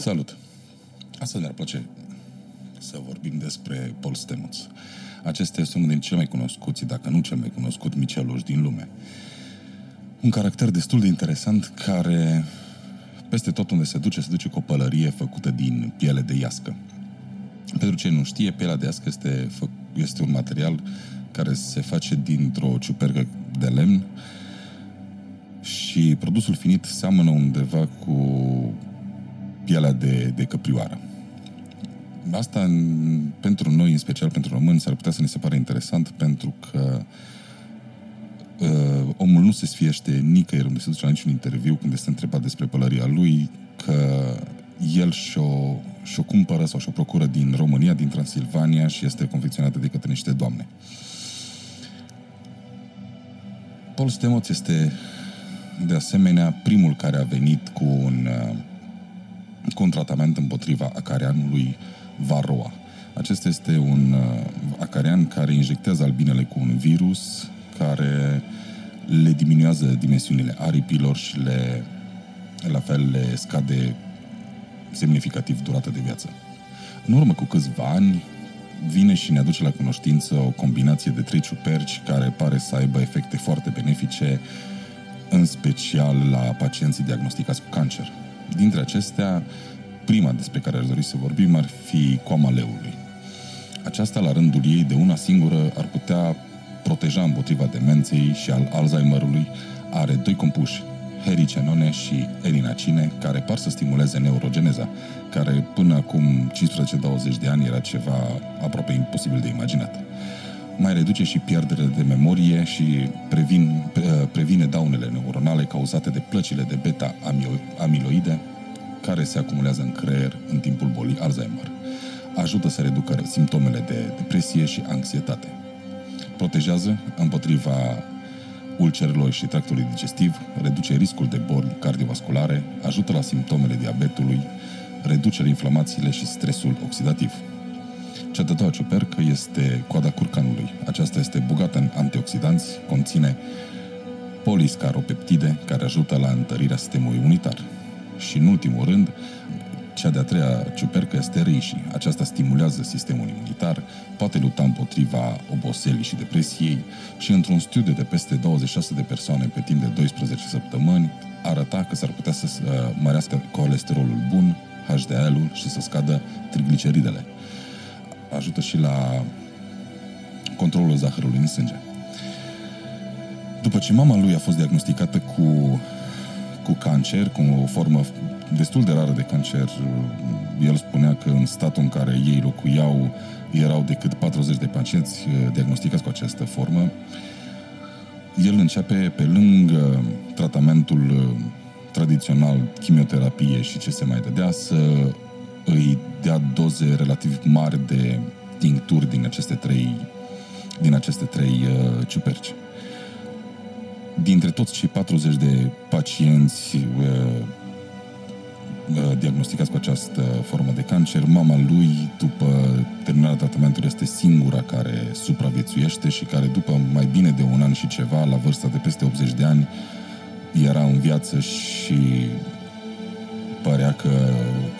Salut! Astăzi ne-ar plăcea să vorbim despre Paul Stamets. Acesta este unul din cei mai cunoscuți, dacă nu cel mai cunoscut, miceluș din lume. Un caracter destul de interesant care, peste tot unde se duce, se duce cu o pălărie făcută din piele de iască. Pentru cei nu știe, pielea de iască este, este un material care se face dintr-o ciupercă de lemn și produsul finit seamănă undeva cu pielea de, de căprioară. Asta, în, pentru noi, în special pentru români, s-ar putea să ne se pare interesant pentru că uh, omul nu se sfiește nicăieri unde se duce la niciun interviu când este întrebat despre pălăria lui, că el și-o, și-o cumpără sau și-o procură din România, din Transilvania și este confecționată de către niște doamne. Paul Stemoț este de asemenea primul care a venit cu un, uh, cu un tratament împotriva acarianului Varroa. Acesta este un uh, acarian care injectează albinele cu un virus care le diminuează dimensiunile aripilor și le, la fel le scade semnificativ durata de viață. În urmă cu câțiva ani, vine și ne aduce la cunoștință o combinație de trei ciuperci care pare să aibă efecte foarte benefice, în special la pacienții diagnosticați cu cancer. Dintre acestea, prima despre care aș dori să vorbim ar fi coama leului. Aceasta, la rândul ei, de una singură, ar putea proteja împotriva demenței și al Alzheimerului. Are doi compuși, hericenone și erinacine, care par să stimuleze neurogeneza, care până acum 15-20 de ani era ceva aproape imposibil de imaginat. Mai reduce și pierderea de memorie și previn, previne daunele neuronale cauzate de plăcile de beta-amiloide, care se acumulează în creier în timpul bolii Alzheimer. Ajută să reducă simptomele de depresie și anxietate. Protejează împotriva ulcerelor și tractului digestiv, reduce riscul de boli cardiovasculare, ajută la simptomele diabetului, reduce inflamațiile și stresul oxidativ. Cea de doua ciupercă este coada curcanului. Aceasta este bogată în antioxidanți, conține poliscaropeptide care ajută la întărirea sistemului imunitar. Și în ultimul rând, cea de-a treia ciupercă este reishi. Aceasta stimulează sistemul imunitar, poate lupta împotriva oboselii și depresiei și într-un studiu de peste 26 de persoane pe timp de 12 săptămâni arăta că s-ar putea să mărească colesterolul bun, HDL-ul și să scadă trigliceridele. Ajută și la controlul zahărului în sânge. După ce mama lui a fost diagnosticată cu, cu cancer, cu o formă destul de rară de cancer. El spunea că în statul în care ei locuiau erau decât 40 de pacienți uh, diagnosticați cu această formă. El începe pe lângă tratamentul uh, tradițional, chimioterapie și ce se mai dădea, să îi dea doze relativ mari de tincturi din aceste trei, din aceste trei uh, ciuperci. Dintre toți cei 40 de pacienți uh, Uh, diagnosticați cu această formă de cancer. Mama lui, după terminarea tratamentului, este singura care supraviețuiește și care, după mai bine de un an și ceva, la vârsta de peste 80 de ani, era în viață și părea că,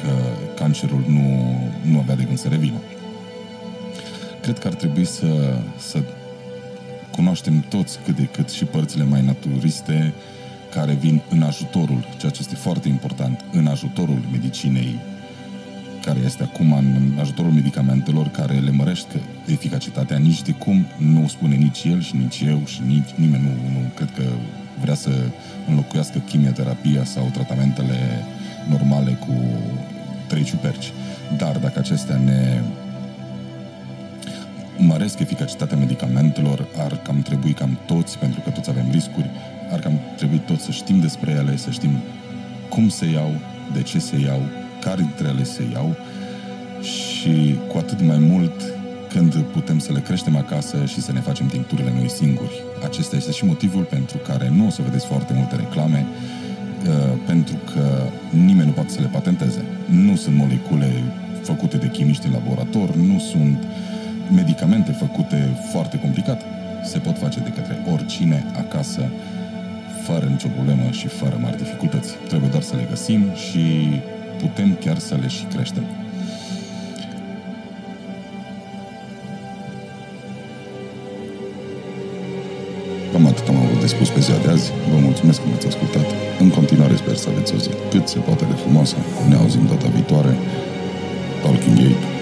că cancerul nu, nu avea de gând să revină. Cred că ar trebui să, să cunoaștem toți cât de cât și părțile mai naturiste uh, care vin în ajutorul, ceea ce este foarte important, în ajutorul medicinei care este acum în ajutorul medicamentelor care le mărește eficacitatea, nici de cum nu spune nici el și nici eu și nici nimeni nu, nu cred că vrea să înlocuiască chimioterapia sau tratamentele normale cu trei ciuperci. Dar dacă acestea ne măresc eficacitatea medicamentelor, ar cam trebui cam toți, pentru că toți avem riscuri, ar cam trebui tot să știm despre ele, să știm cum se iau, de ce se iau, care dintre ele se iau și cu atât mai mult când putem să le creștem acasă și să ne facem tincturile noi singuri. Acesta este și motivul pentru care nu o să vedeți foarte multe reclame, uh, pentru că nimeni nu poate să le patenteze. Nu sunt molecule făcute de chimiști în laborator, nu sunt medicamente făcute foarte complicat. Se pot face de către oricine acasă fără nicio problemă și fără mari dificultăți. Trebuie doar să le găsim și putem chiar să le și creștem. Spus pe ziua de azi. Vă mulțumesc că m-ați ascultat. În continuare sper să aveți o zi cât se poate de frumoasă. Ne auzim data viitoare. Talking Gate. Out.